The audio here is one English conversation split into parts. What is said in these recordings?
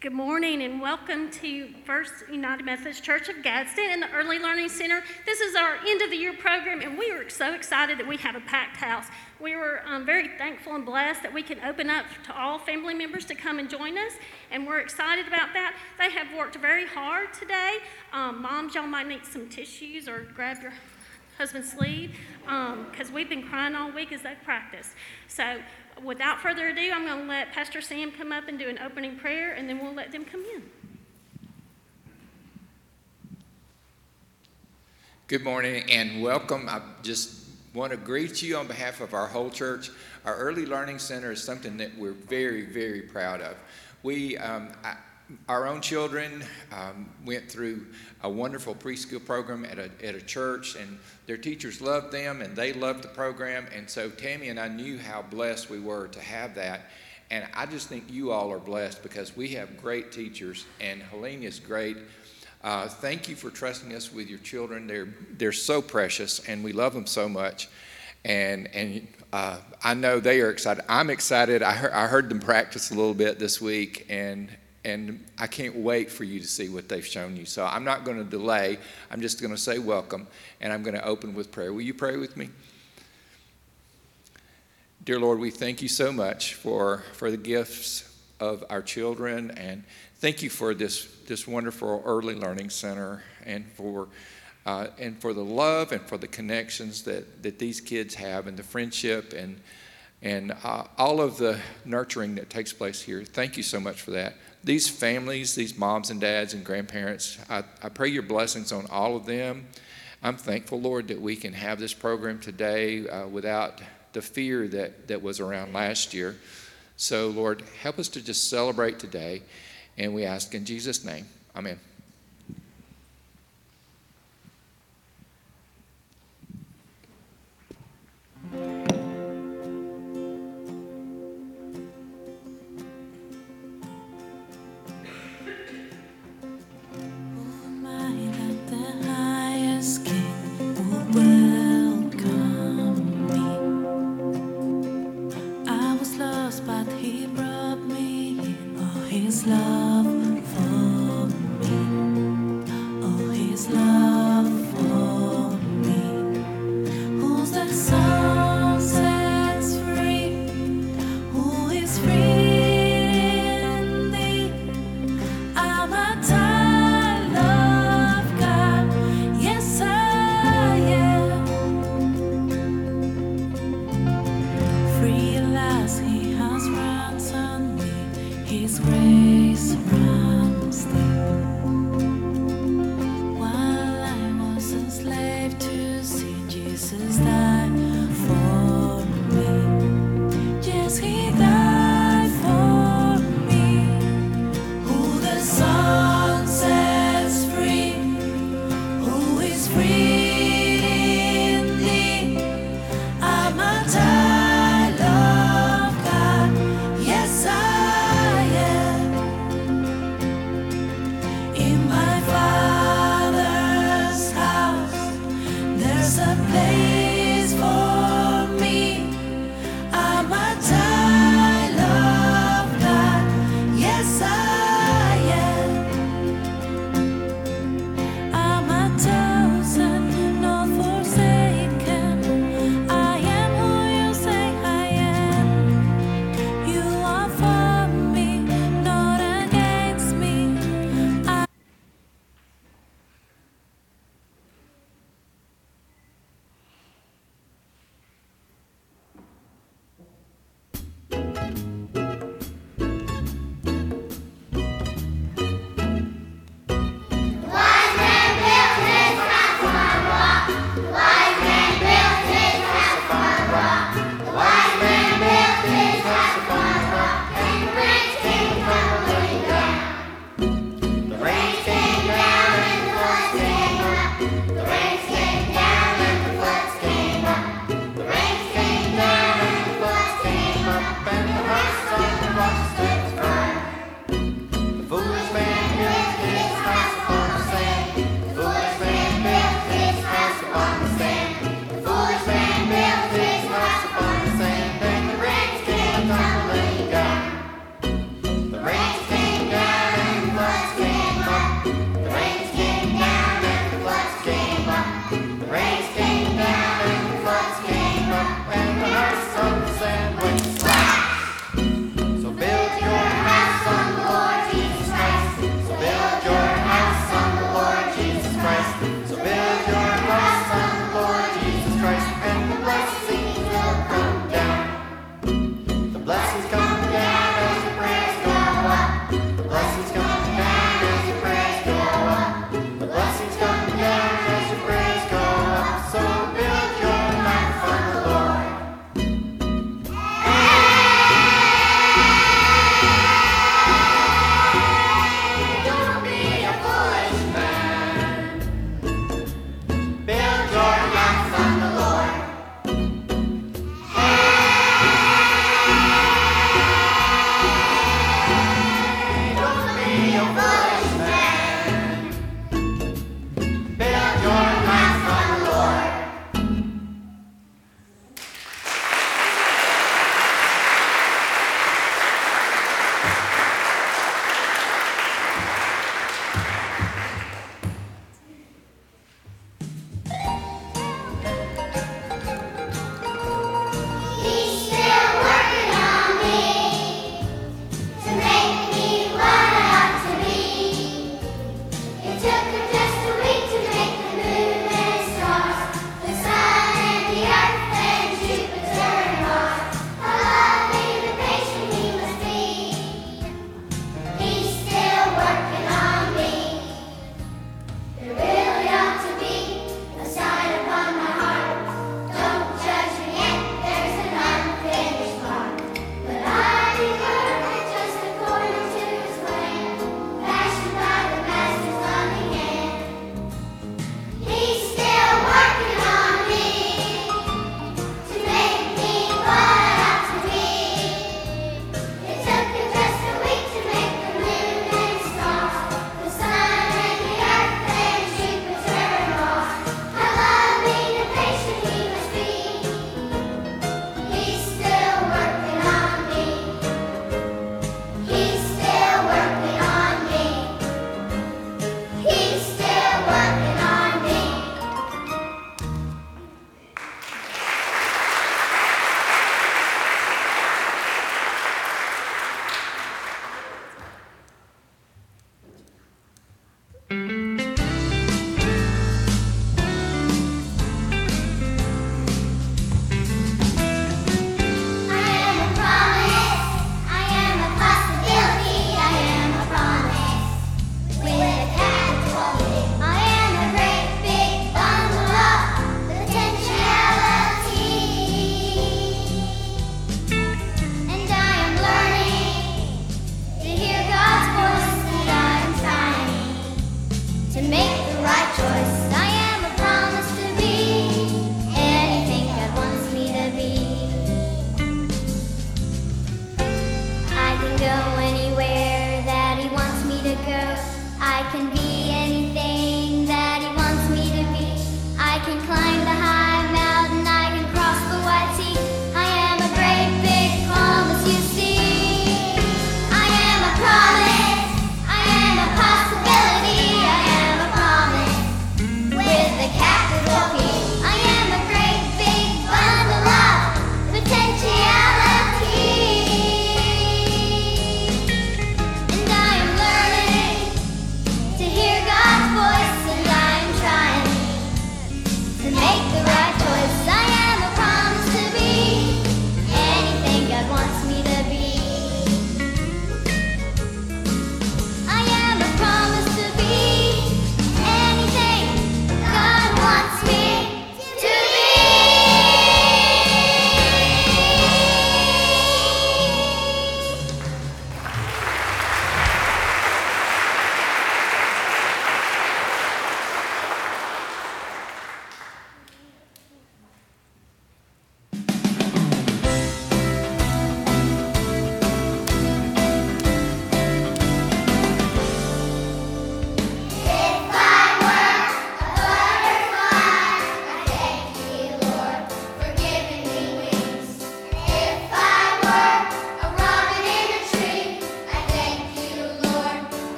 Good morning and welcome to First United Methodist Church of Gadsden and the Early Learning Center. This is our end of the year program, and we are so excited that we have a packed house. We were um, very thankful and blessed that we can open up to all family members to come and join us, and we're excited about that. They have worked very hard today. Um, moms, y'all might need some tissues or grab your husband's sleeve because um, we've been crying all week as they practice. So without further ado, I'm going to let Pastor Sam come up and do an opening prayer, and then we'll let them come in. Good morning and welcome. I just want to greet you on behalf of our whole church. Our Early Learning Center is something that we're very, very proud of. We, um, I, our own children um, went through a wonderful preschool program at a, at a church, and their teachers loved them and they loved the program. And so Tammy and I knew how blessed we were to have that. And I just think you all are blessed because we have great teachers, and Helene is great. Uh, thank you for trusting us with your children. They're, they're so precious, and we love them so much. And, and uh, I know they are excited. I'm excited. I heard, I heard them practice a little bit this week, and, and I can't wait for you to see what they've shown you. So I'm not going to delay. I'm just going to say welcome, and I'm going to open with prayer. Will you pray with me? Dear Lord, we thank you so much for, for the gifts of our children, and thank you for this, this wonderful early learning center, and for uh, and for the love and for the connections that, that these kids have, and the friendship and and uh, all of the nurturing that takes place here. Thank you so much for that these families, these moms and dads and grandparents, I, I pray your blessings on all of them. I'm thankful, Lord, that we can have this program today uh, without the fear that, that was around last year. So, Lord, help us to just celebrate today. And we ask in Jesus' name. Amen.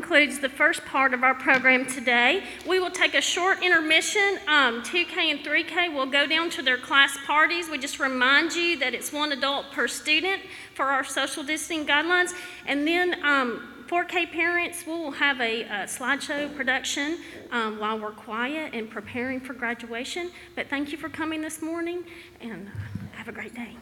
concludes the first part of our program today. We will take a short intermission. Um, 2K and 3K will go down to their class parties. We just remind you that it's one adult per student for our social distancing guidelines. And then um, 4K parents will have a, a slideshow production um, while we're quiet and preparing for graduation. But thank you for coming this morning and have a great day.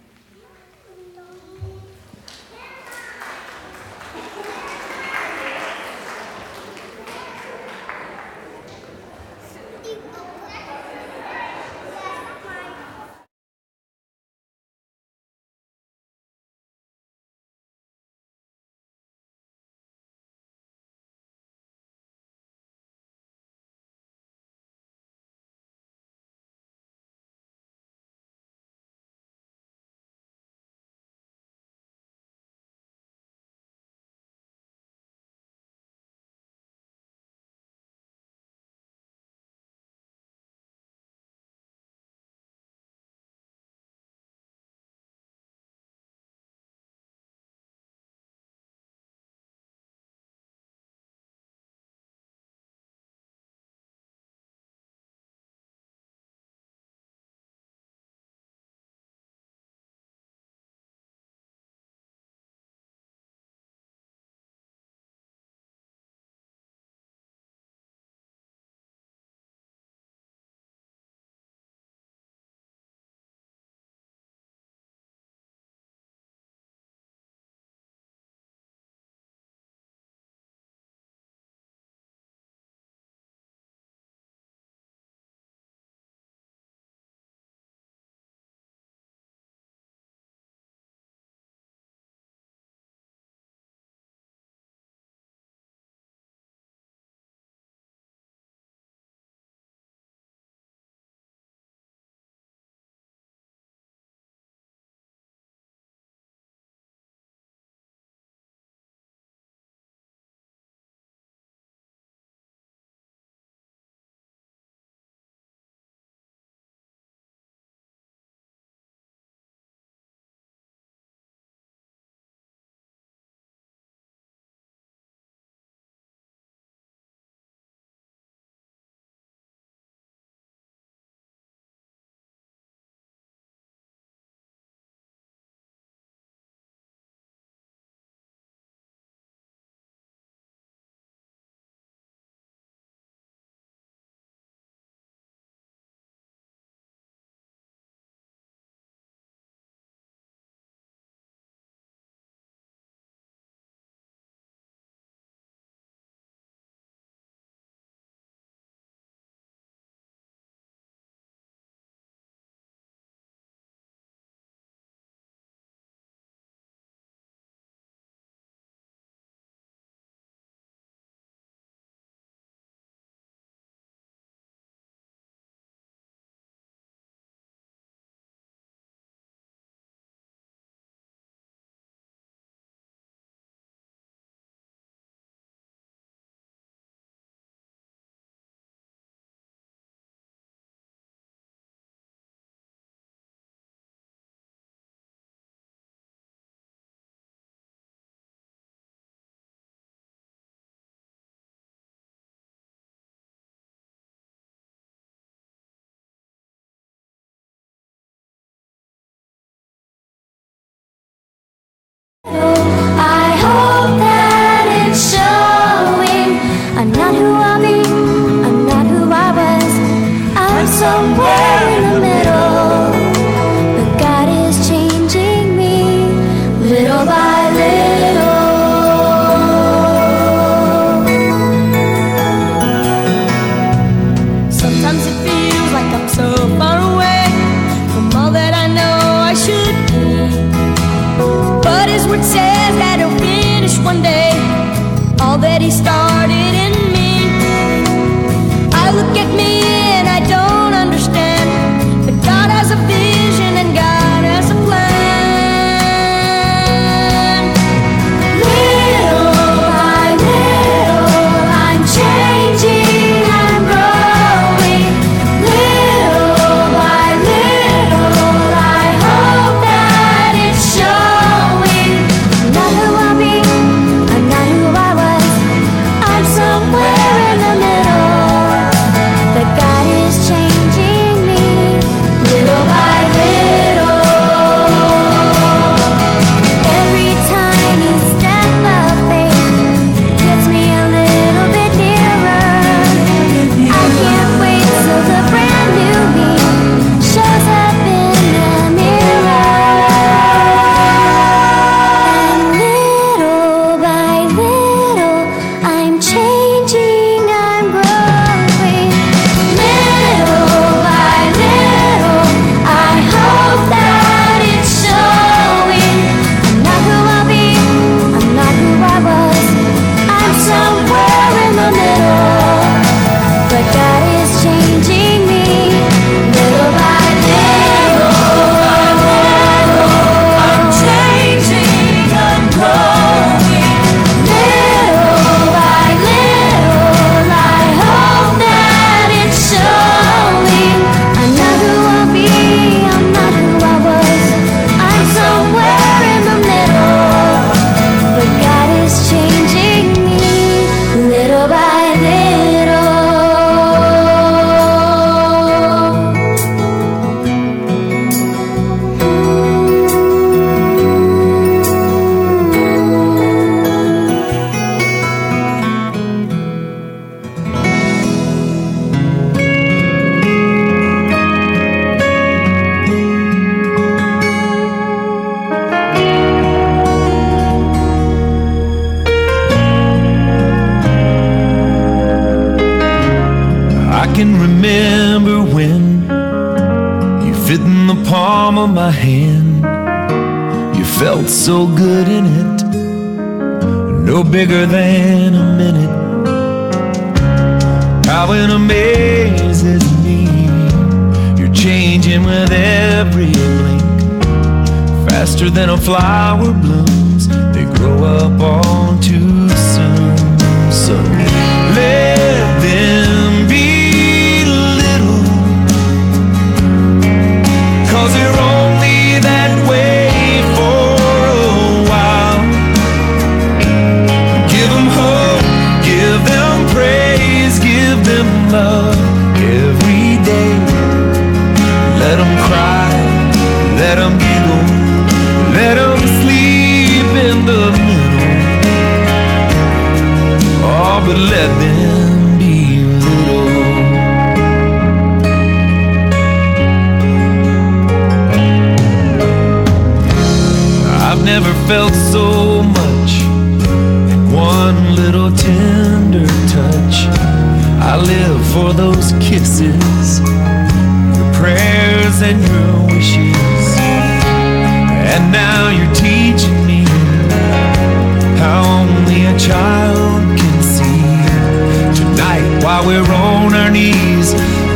We're on our knees,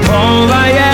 all I ask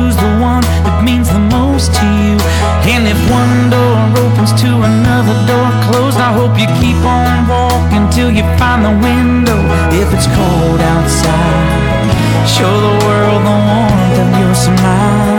Who's the one that means the most to you. And if one door opens to another door closed, I hope you keep on walking till you find the window. If it's cold outside, show the world the warmth of your smile.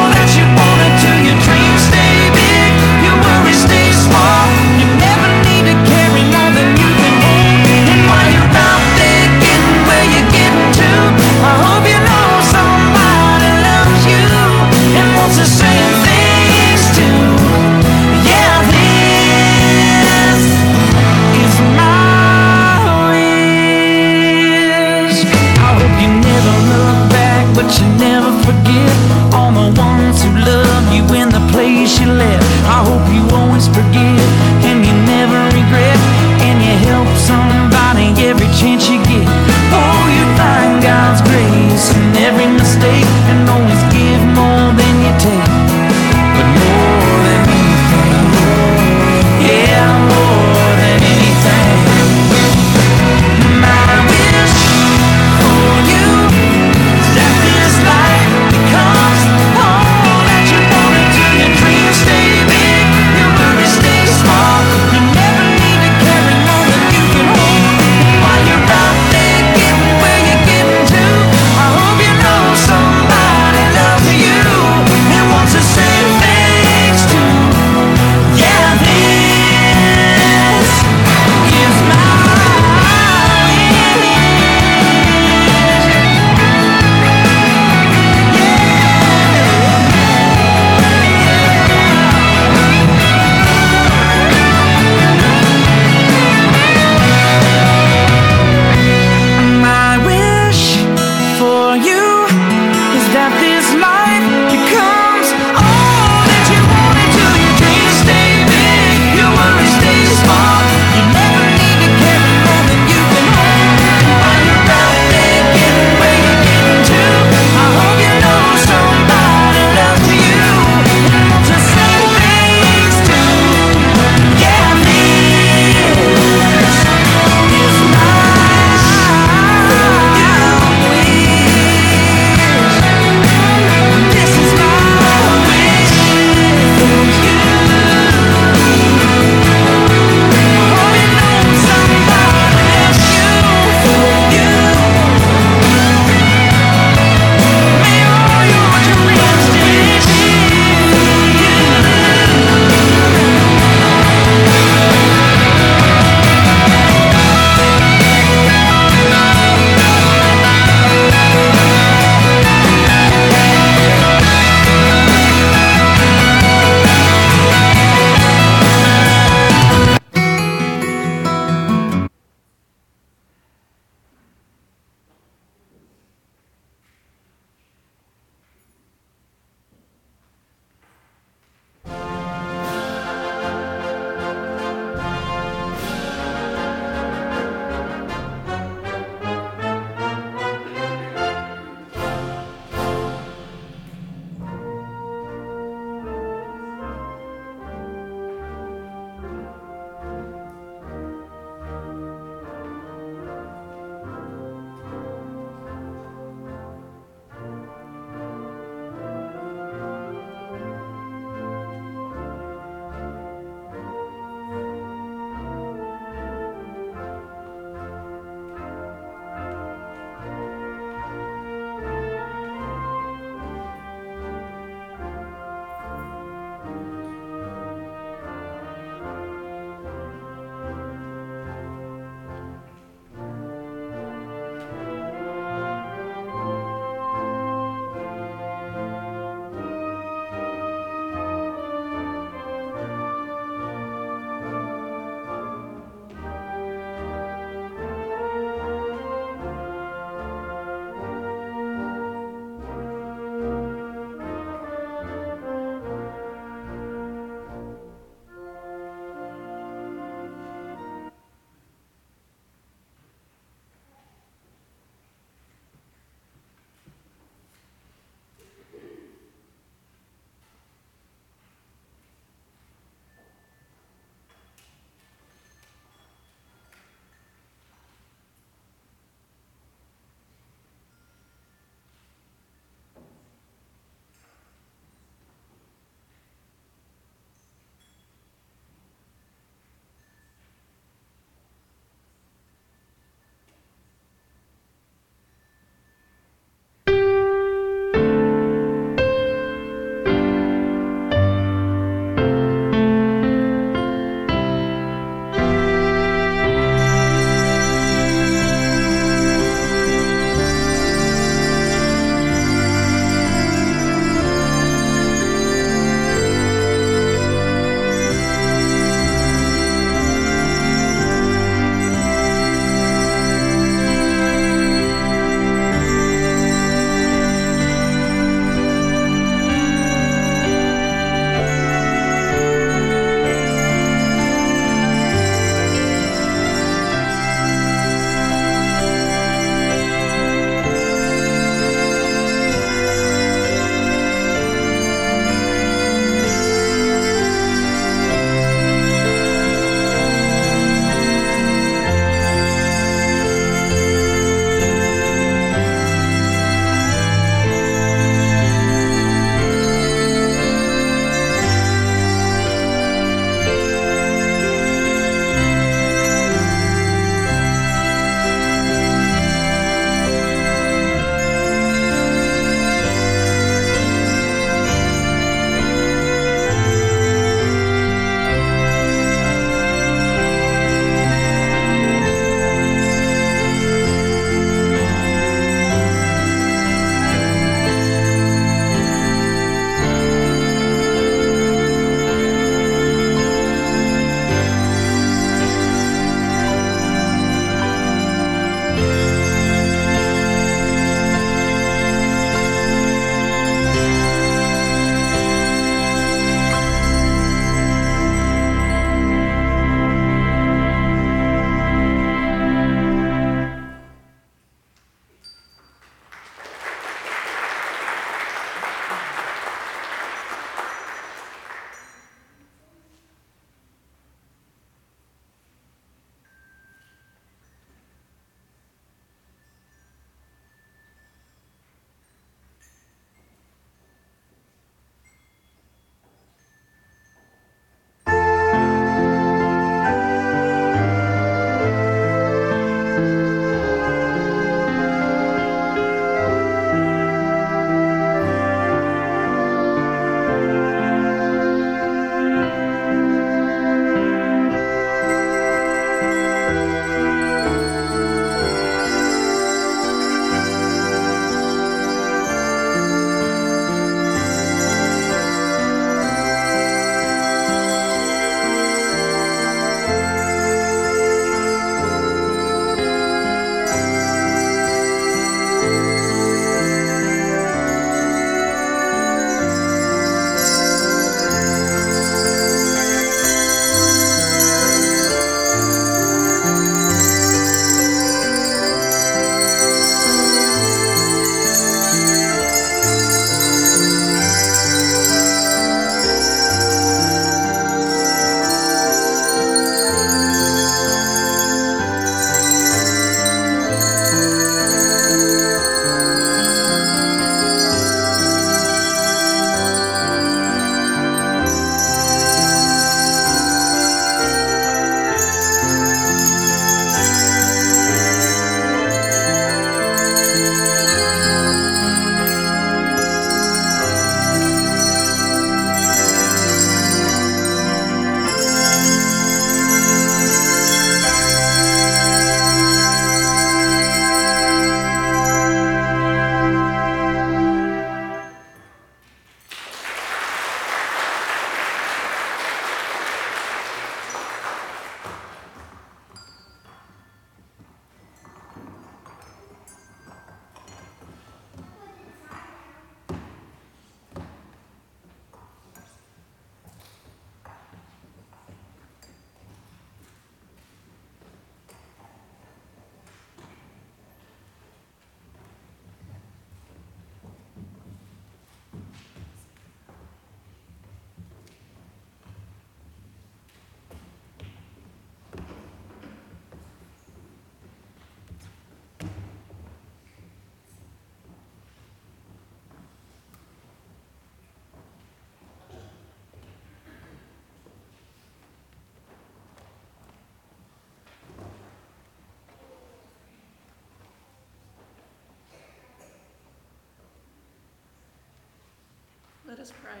Let's pray.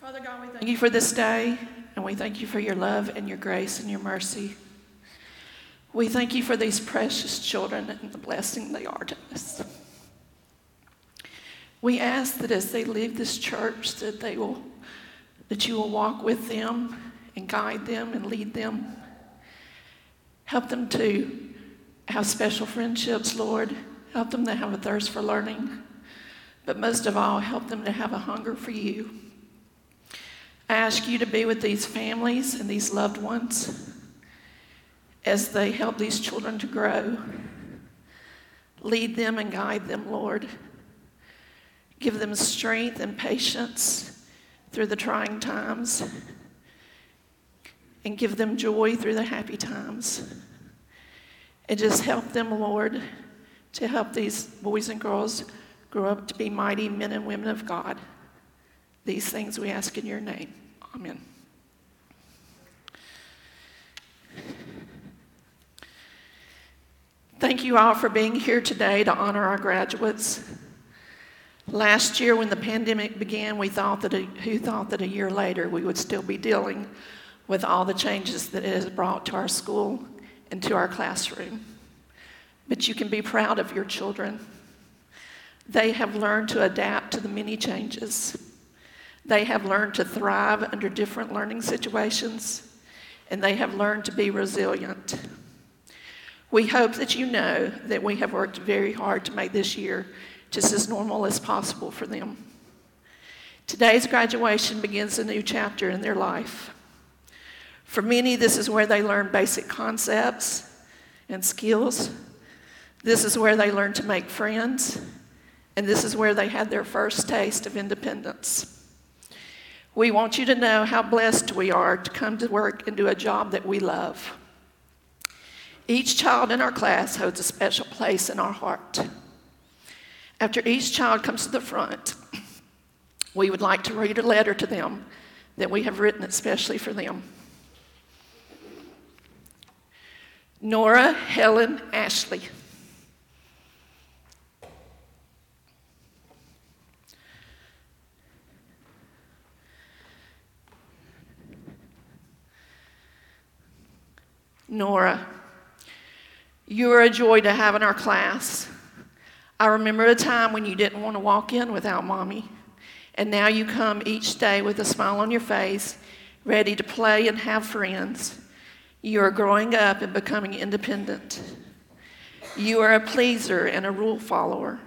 Father God, we thank you for this day, and we thank you for your love and your grace and your mercy. We thank you for these precious children and the blessing they are to us. We ask that as they leave this church, that they will, that you will walk with them and guide them and lead them. Help them to have special friendships, Lord. Help them to have a thirst for learning. But most of all, help them to have a hunger for you. I ask you to be with these families and these loved ones as they help these children to grow. Lead them and guide them, Lord. Give them strength and patience through the trying times, and give them joy through the happy times. And just help them, Lord, to help these boys and girls grow up to be mighty men and women of God. These things we ask in your name. Amen. Thank you all for being here today to honor our graduates. Last year, when the pandemic began, we thought that a, who thought that a year later we would still be dealing with all the changes that it has brought to our school and to our classroom. But you can be proud of your children. They have learned to adapt to the many changes. They have learned to thrive under different learning situations, and they have learned to be resilient. We hope that you know that we have worked very hard to make this year just as normal as possible for them. Today's graduation begins a new chapter in their life. For many, this is where they learn basic concepts and skills. This is where they learn to make friends. And this is where they had their first taste of independence. We want you to know how blessed we are to come to work and do a job that we love. Each child in our class holds a special place in our heart. After each child comes to the front, we would like to read a letter to them that we have written especially for them. Nora Helen Ashley. Nora, you are a joy to have in our class. I remember a time when you didn't want to walk in without mommy, and now you come each day with a smile on your face, ready to play and have friends. You are growing up and becoming independent. You are a pleaser and a rule follower.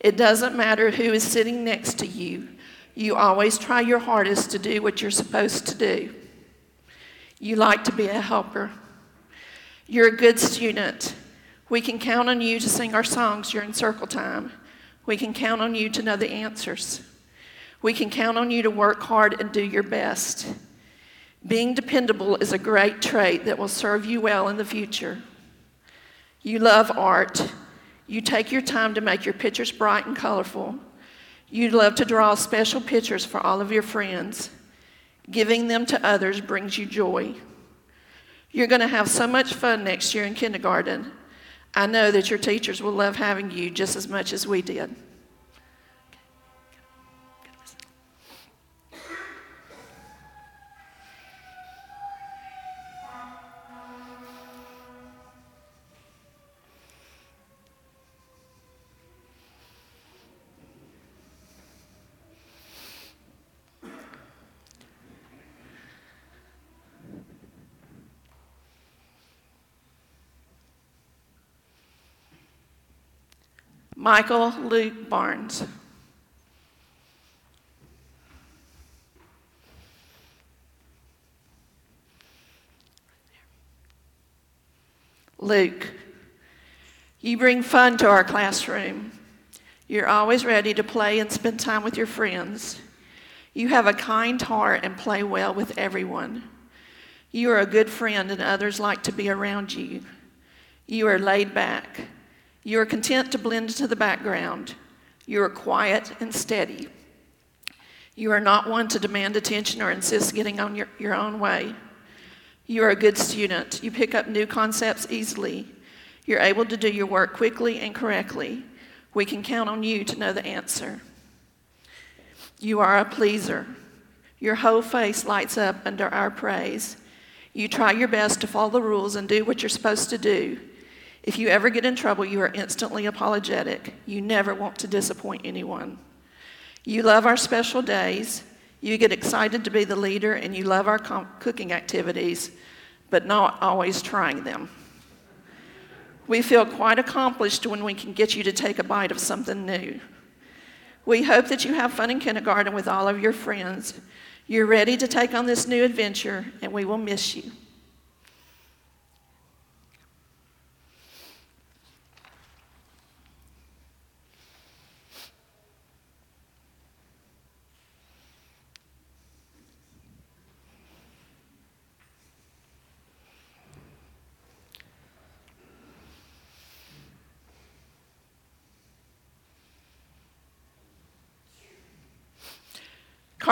It doesn't matter who is sitting next to you, you always try your hardest to do what you're supposed to do. You like to be a helper. You're a good student. We can count on you to sing our songs during circle time. We can count on you to know the answers. We can count on you to work hard and do your best. Being dependable is a great trait that will serve you well in the future. You love art. You take your time to make your pictures bright and colorful. You love to draw special pictures for all of your friends. Giving them to others brings you joy. You're going to have so much fun next year in kindergarten. I know that your teachers will love having you just as much as we did. Michael Luke Barnes. Luke, you bring fun to our classroom. You're always ready to play and spend time with your friends. You have a kind heart and play well with everyone. You are a good friend, and others like to be around you. You are laid back. You are content to blend into the background. You are quiet and steady. You are not one to demand attention or insist getting on your, your own way. You are a good student. You pick up new concepts easily. You're able to do your work quickly and correctly. We can count on you to know the answer. You are a pleaser. Your whole face lights up under our praise. You try your best to follow the rules and do what you're supposed to do. If you ever get in trouble, you are instantly apologetic. You never want to disappoint anyone. You love our special days. You get excited to be the leader, and you love our com- cooking activities, but not always trying them. We feel quite accomplished when we can get you to take a bite of something new. We hope that you have fun in kindergarten with all of your friends. You're ready to take on this new adventure, and we will miss you.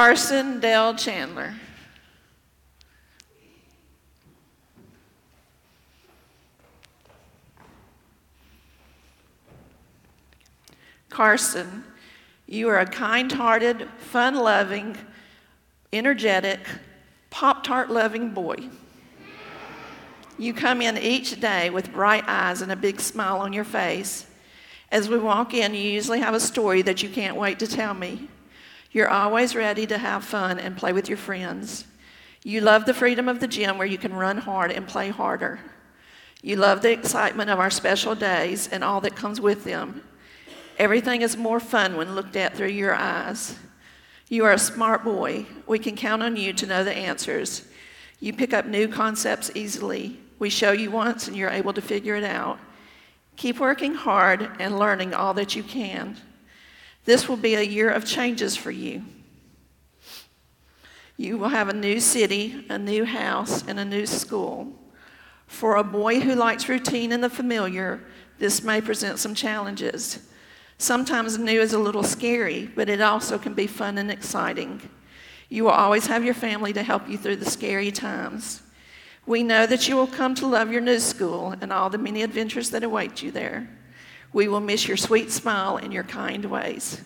Carson Dell Chandler. Carson, you are a kind hearted, fun loving, energetic, Pop Tart loving boy. You come in each day with bright eyes and a big smile on your face. As we walk in, you usually have a story that you can't wait to tell me. You're always ready to have fun and play with your friends. You love the freedom of the gym where you can run hard and play harder. You love the excitement of our special days and all that comes with them. Everything is more fun when looked at through your eyes. You are a smart boy. We can count on you to know the answers. You pick up new concepts easily. We show you once and you're able to figure it out. Keep working hard and learning all that you can. This will be a year of changes for you. You will have a new city, a new house, and a new school. For a boy who likes routine and the familiar, this may present some challenges. Sometimes new is a little scary, but it also can be fun and exciting. You will always have your family to help you through the scary times. We know that you will come to love your new school and all the many adventures that await you there. We will miss your sweet smile and your kind ways.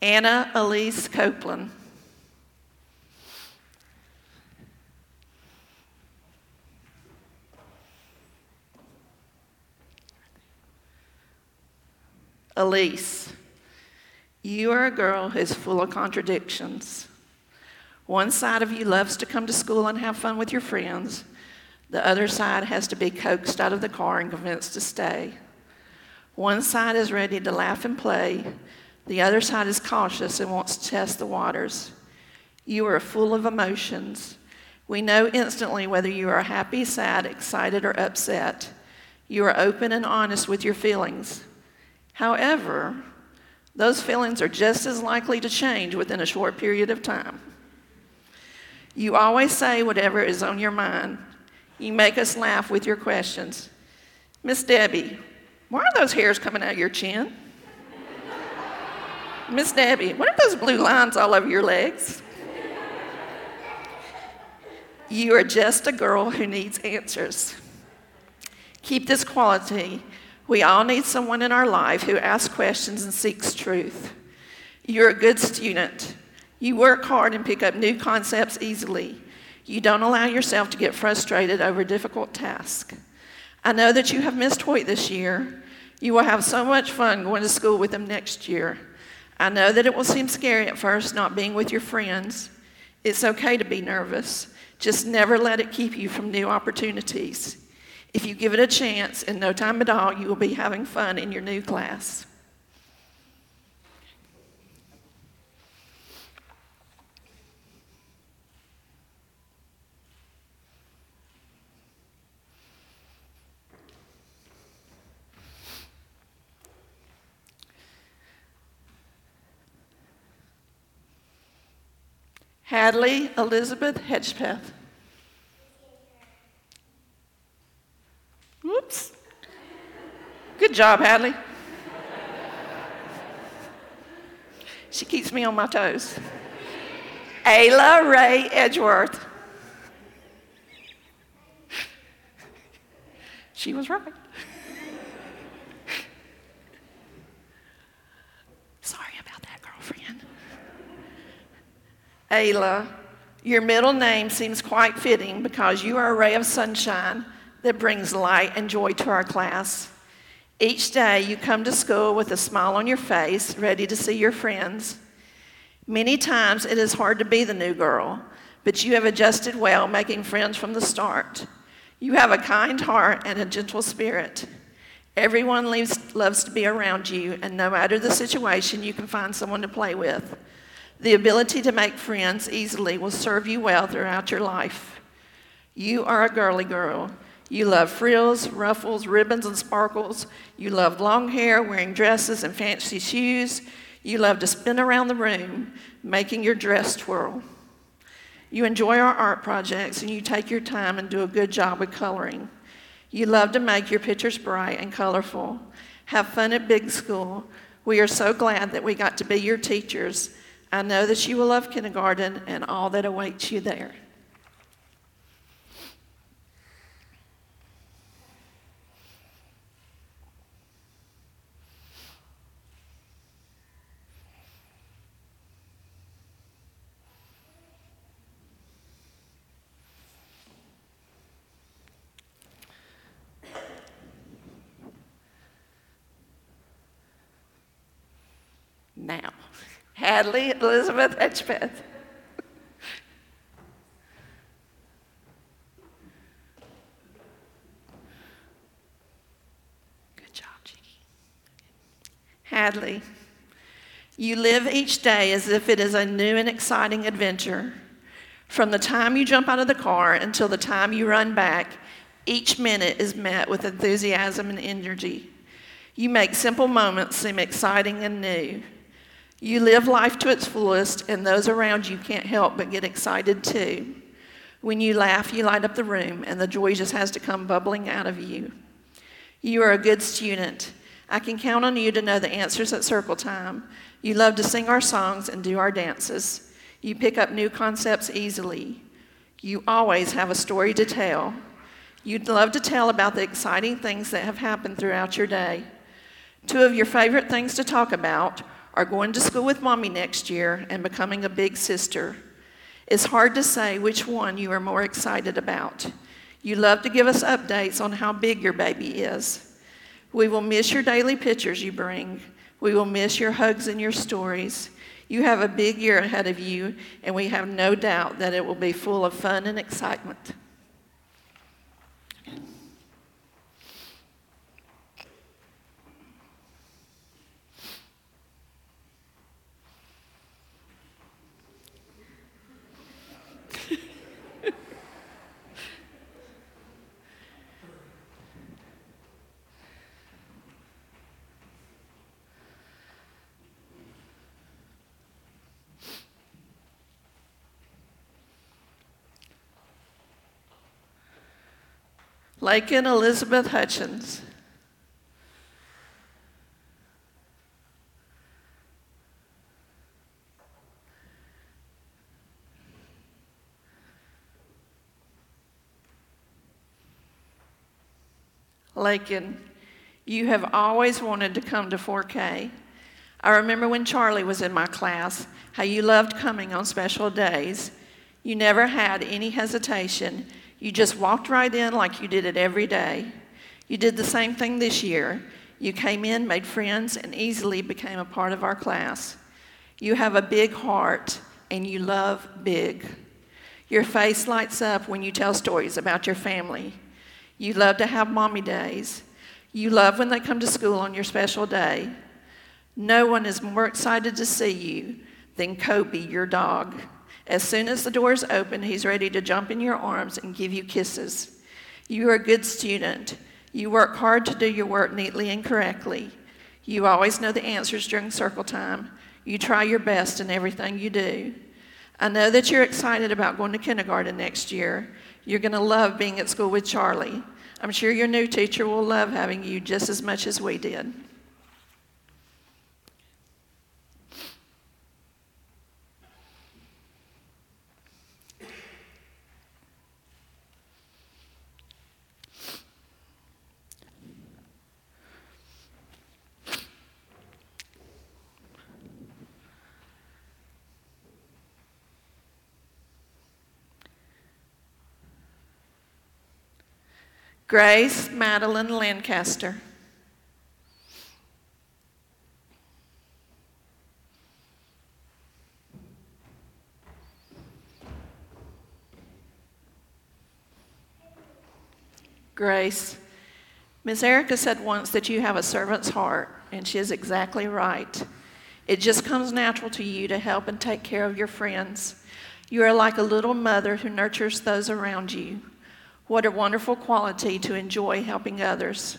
Anna Elise Copeland. Elise, you are a girl who's full of contradictions. One side of you loves to come to school and have fun with your friends. The other side has to be coaxed out of the car and convinced to stay. One side is ready to laugh and play. The other side is cautious and wants to test the waters. You are full of emotions. We know instantly whether you are happy, sad, excited, or upset. You are open and honest with your feelings. However, those feelings are just as likely to change within a short period of time. You always say whatever is on your mind. You make us laugh with your questions. Miss Debbie, why are those hairs coming out your chin? Miss Debbie, what are those blue lines all over your legs? You are just a girl who needs answers. Keep this quality. We all need someone in our life who asks questions and seeks truth. You're a good student. You work hard and pick up new concepts easily. You don't allow yourself to get frustrated over difficult tasks. I know that you have missed Hoyt this year. You will have so much fun going to school with him next year. I know that it will seem scary at first not being with your friends. It's okay to be nervous. Just never let it keep you from new opportunities. If you give it a chance, in no time at all, you will be having fun in your new class. Hadley Elizabeth Hedgepeth. Whoops. Good job, Hadley. she keeps me on my toes. Ayla Ray Edgeworth. She was right. Sorry about that, girlfriend. Ayla, your middle name seems quite fitting because you are a ray of sunshine that brings light and joy to our class. Each day you come to school with a smile on your face, ready to see your friends. Many times it is hard to be the new girl, but you have adjusted well, making friends from the start. You have a kind heart and a gentle spirit. Everyone leaves, loves to be around you, and no matter the situation, you can find someone to play with. The ability to make friends easily will serve you well throughout your life. You are a girly girl. You love frills, ruffles, ribbons, and sparkles. You love long hair, wearing dresses and fancy shoes. You love to spin around the room, making your dress twirl. You enjoy our art projects and you take your time and do a good job with coloring. You love to make your pictures bright and colorful. Have fun at big school. We are so glad that we got to be your teachers. I know that you will love kindergarten and all that awaits you there. Now, Hadley Elizabeth Hedgepeth. Good job. Hadley, you live each day as if it is a new and exciting adventure. From the time you jump out of the car until the time you run back, each minute is met with enthusiasm and energy. You make simple moments seem exciting and new. You live life to its fullest, and those around you can't help but get excited too. When you laugh, you light up the room, and the joy just has to come bubbling out of you. You are a good student. I can count on you to know the answers at circle time. You love to sing our songs and do our dances. You pick up new concepts easily. You always have a story to tell. You'd love to tell about the exciting things that have happened throughout your day. Two of your favorite things to talk about are going to school with mommy next year and becoming a big sister. It's hard to say which one you are more excited about. You love to give us updates on how big your baby is. We will miss your daily pictures you bring. We will miss your hugs and your stories. You have a big year ahead of you, and we have no doubt that it will be full of fun and excitement. Lakin Elizabeth Hutchins. Lakin, you have always wanted to come to 4K. I remember when Charlie was in my class, how you loved coming on special days. You never had any hesitation. You just walked right in like you did it every day. You did the same thing this year. You came in, made friends, and easily became a part of our class. You have a big heart, and you love big. Your face lights up when you tell stories about your family. You love to have mommy days. You love when they come to school on your special day. No one is more excited to see you than Kobe, your dog. As soon as the doors open, he's ready to jump in your arms and give you kisses. You are a good student. You work hard to do your work neatly and correctly. You always know the answers during circle time. You try your best in everything you do. I know that you're excited about going to kindergarten next year. You're going to love being at school with Charlie. I'm sure your new teacher will love having you just as much as we did. Grace Madeline Lancaster. Grace, Miss Erica said once that you have a servant's heart, and she is exactly right. It just comes natural to you to help and take care of your friends. You are like a little mother who nurtures those around you. What a wonderful quality to enjoy helping others.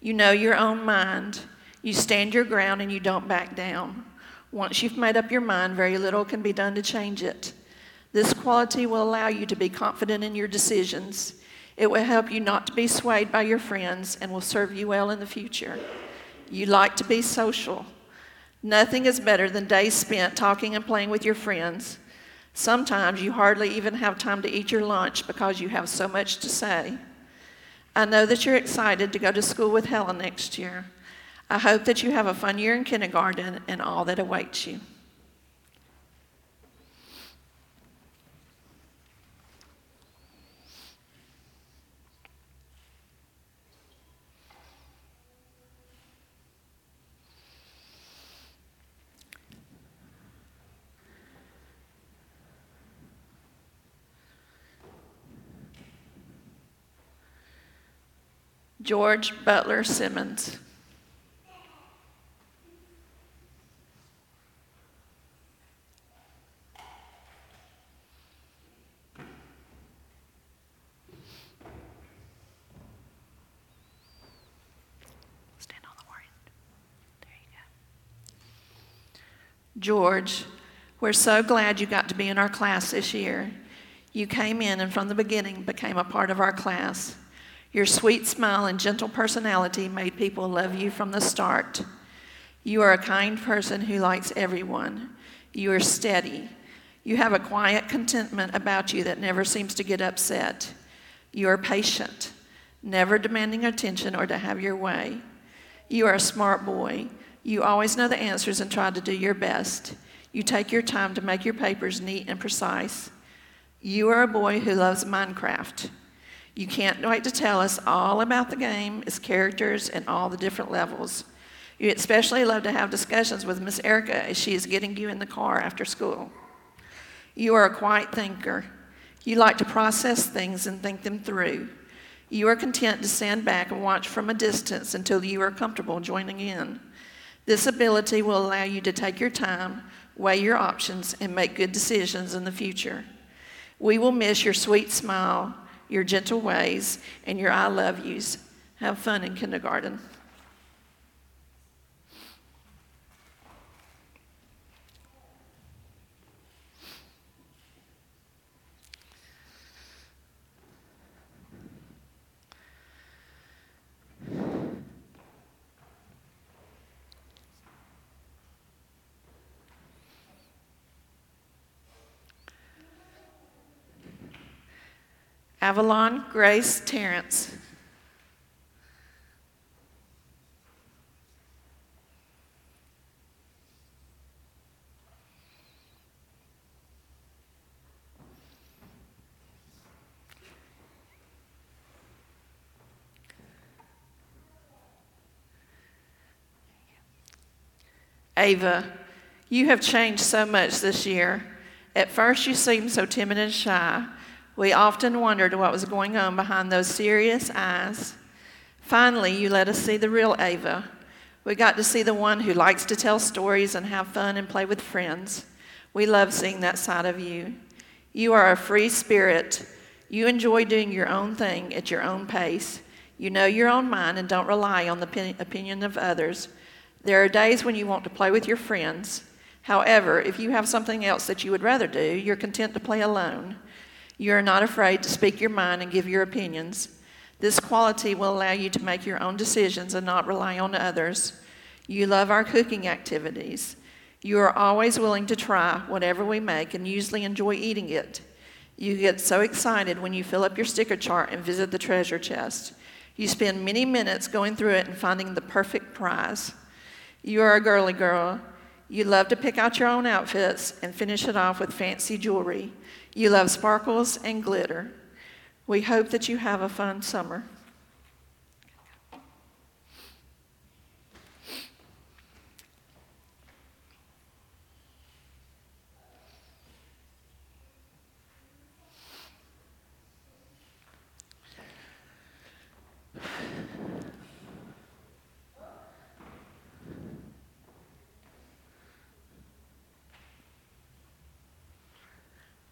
You know your own mind. You stand your ground and you don't back down. Once you've made up your mind, very little can be done to change it. This quality will allow you to be confident in your decisions. It will help you not to be swayed by your friends and will serve you well in the future. You like to be social. Nothing is better than days spent talking and playing with your friends. Sometimes you hardly even have time to eat your lunch because you have so much to say. I know that you're excited to go to school with Helen next year. I hope that you have a fun year in kindergarten and all that awaits you. George Butler Simmons. Stand on the word. There you go. George, we're so glad you got to be in our class this year. You came in and from the beginning became a part of our class. Your sweet smile and gentle personality made people love you from the start. You are a kind person who likes everyone. You are steady. You have a quiet contentment about you that never seems to get upset. You are patient, never demanding attention or to have your way. You are a smart boy. You always know the answers and try to do your best. You take your time to make your papers neat and precise. You are a boy who loves Minecraft. You can't wait to tell us all about the game, its characters, and all the different levels. You especially love to have discussions with Miss Erica as she is getting you in the car after school. You are a quiet thinker. You like to process things and think them through. You are content to stand back and watch from a distance until you are comfortable joining in. This ability will allow you to take your time, weigh your options, and make good decisions in the future. We will miss your sweet smile, your gentle ways, and your I love yous. Have fun in kindergarten. Avalon Grace Terrence. Ava, you have changed so much this year. At first, you seemed so timid and shy. We often wondered what was going on behind those serious eyes. Finally, you let us see the real Ava. We got to see the one who likes to tell stories and have fun and play with friends. We love seeing that side of you. You are a free spirit. You enjoy doing your own thing at your own pace. You know your own mind and don't rely on the opinion of others. There are days when you want to play with your friends. However, if you have something else that you would rather do, you're content to play alone. You are not afraid to speak your mind and give your opinions. This quality will allow you to make your own decisions and not rely on others. You love our cooking activities. You are always willing to try whatever we make and usually enjoy eating it. You get so excited when you fill up your sticker chart and visit the treasure chest. You spend many minutes going through it and finding the perfect prize. You are a girly girl. You love to pick out your own outfits and finish it off with fancy jewelry. You love sparkles and glitter. We hope that you have a fun summer.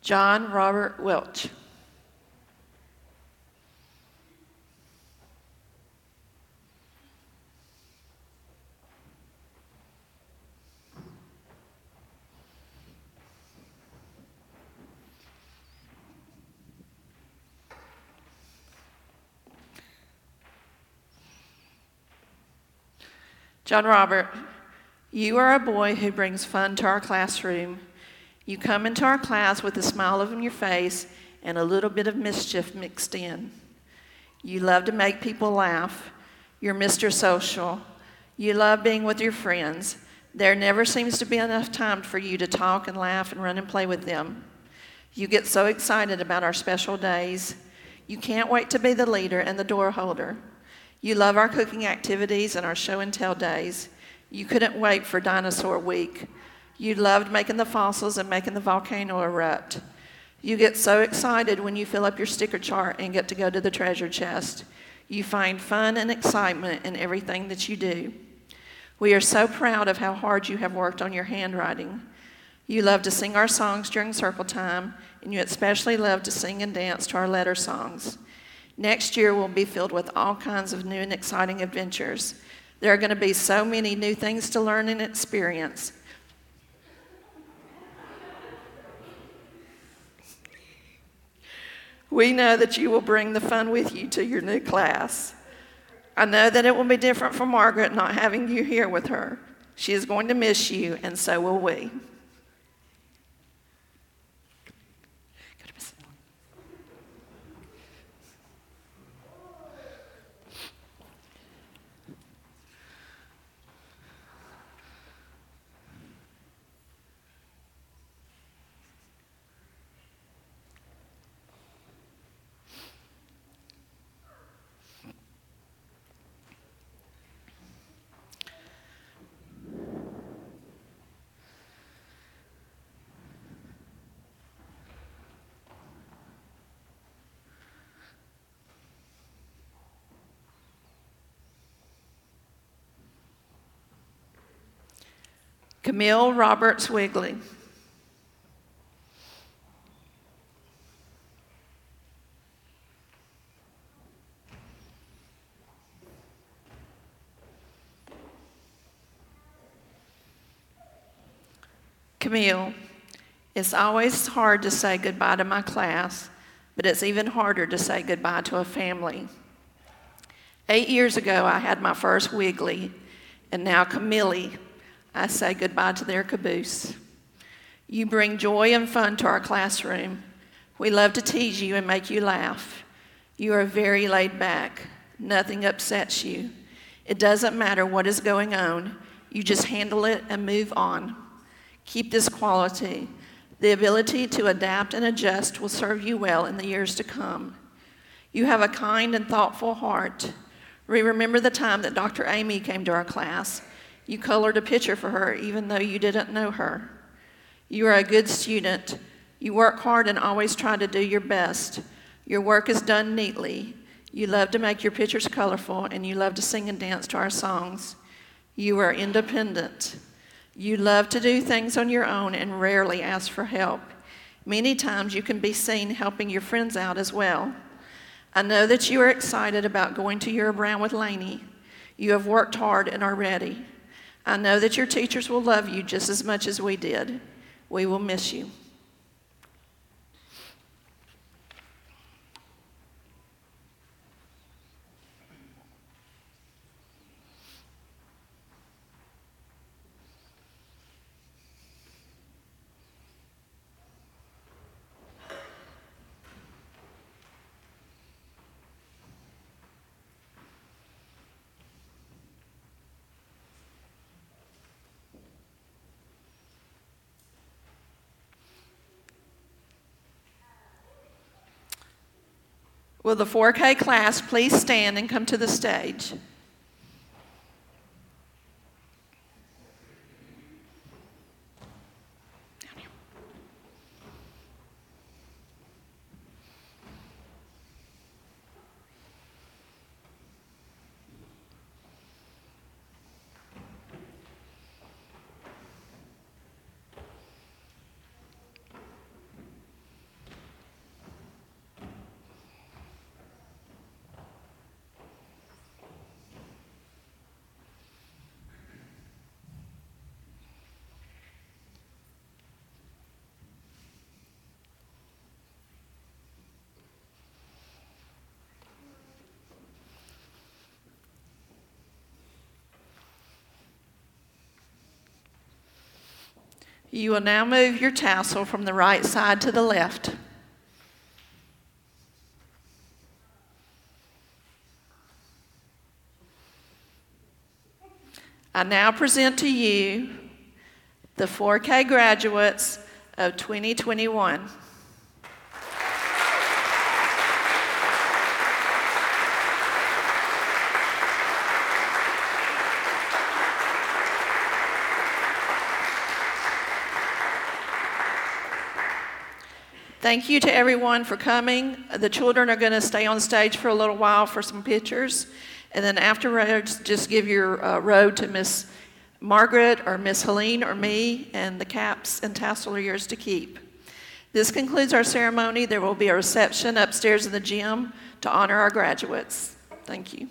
John Robert Welch. John Robert, you are a boy who brings fun to our classroom. You come into our class with a smile on your face and a little bit of mischief mixed in. You love to make people laugh. You're Mr. Social. You love being with your friends. There never seems to be enough time for you to talk and laugh and run and play with them. You get so excited about our special days. You can't wait to be the leader and the door holder. You love our cooking activities and our show and tell days. You couldn't wait for Dinosaur Week. You loved making the fossils and making the volcano erupt. You get so excited when you fill up your sticker chart and get to go to the treasure chest. You find fun and excitement in everything that you do. We are so proud of how hard you have worked on your handwriting. You love to sing our songs during circle time, and you especially love to sing and dance to our letter songs. Next year will be filled with all kinds of new and exciting adventures. There are going to be so many new things to learn and experience. We know that you will bring the fun with you to your new class. I know that it will be different for Margaret not having you here with her. She is going to miss you, and so will we. Camille Roberts Wigley. Camille, it's always hard to say goodbye to my class, but it's even harder to say goodbye to a family. Eight years ago, I had my first Wigley, and now Camille, I say goodbye to their caboose. You bring joy and fun to our classroom. We love to tease you and make you laugh. You are very laid back. Nothing upsets you. It doesn't matter what is going on, you just handle it and move on. Keep this quality. The ability to adapt and adjust will serve you well in the years to come. You have a kind and thoughtful heart. We remember the time that Dr. Amy came to our class. You colored a picture for her even though you didn't know her. You are a good student. You work hard and always try to do your best. Your work is done neatly. You love to make your pictures colorful and you love to sing and dance to our songs. You are independent. You love to do things on your own and rarely ask for help. Many times you can be seen helping your friends out as well. I know that you are excited about going to Euro Brown with Lainey. You have worked hard and are ready. I know that your teachers will love you just as much as we did. We will miss you. Will the 4K class please stand and come to the stage? You will now move your tassel from the right side to the left. I now present to you the 4K graduates of 2021. Thank you to everyone for coming. The children are going to stay on stage for a little while for some pictures. And then afterwards, just give your uh, road to Miss Margaret or Miss Helene or me, and the caps and tassel are yours to keep. This concludes our ceremony. There will be a reception upstairs in the gym to honor our graduates. Thank you.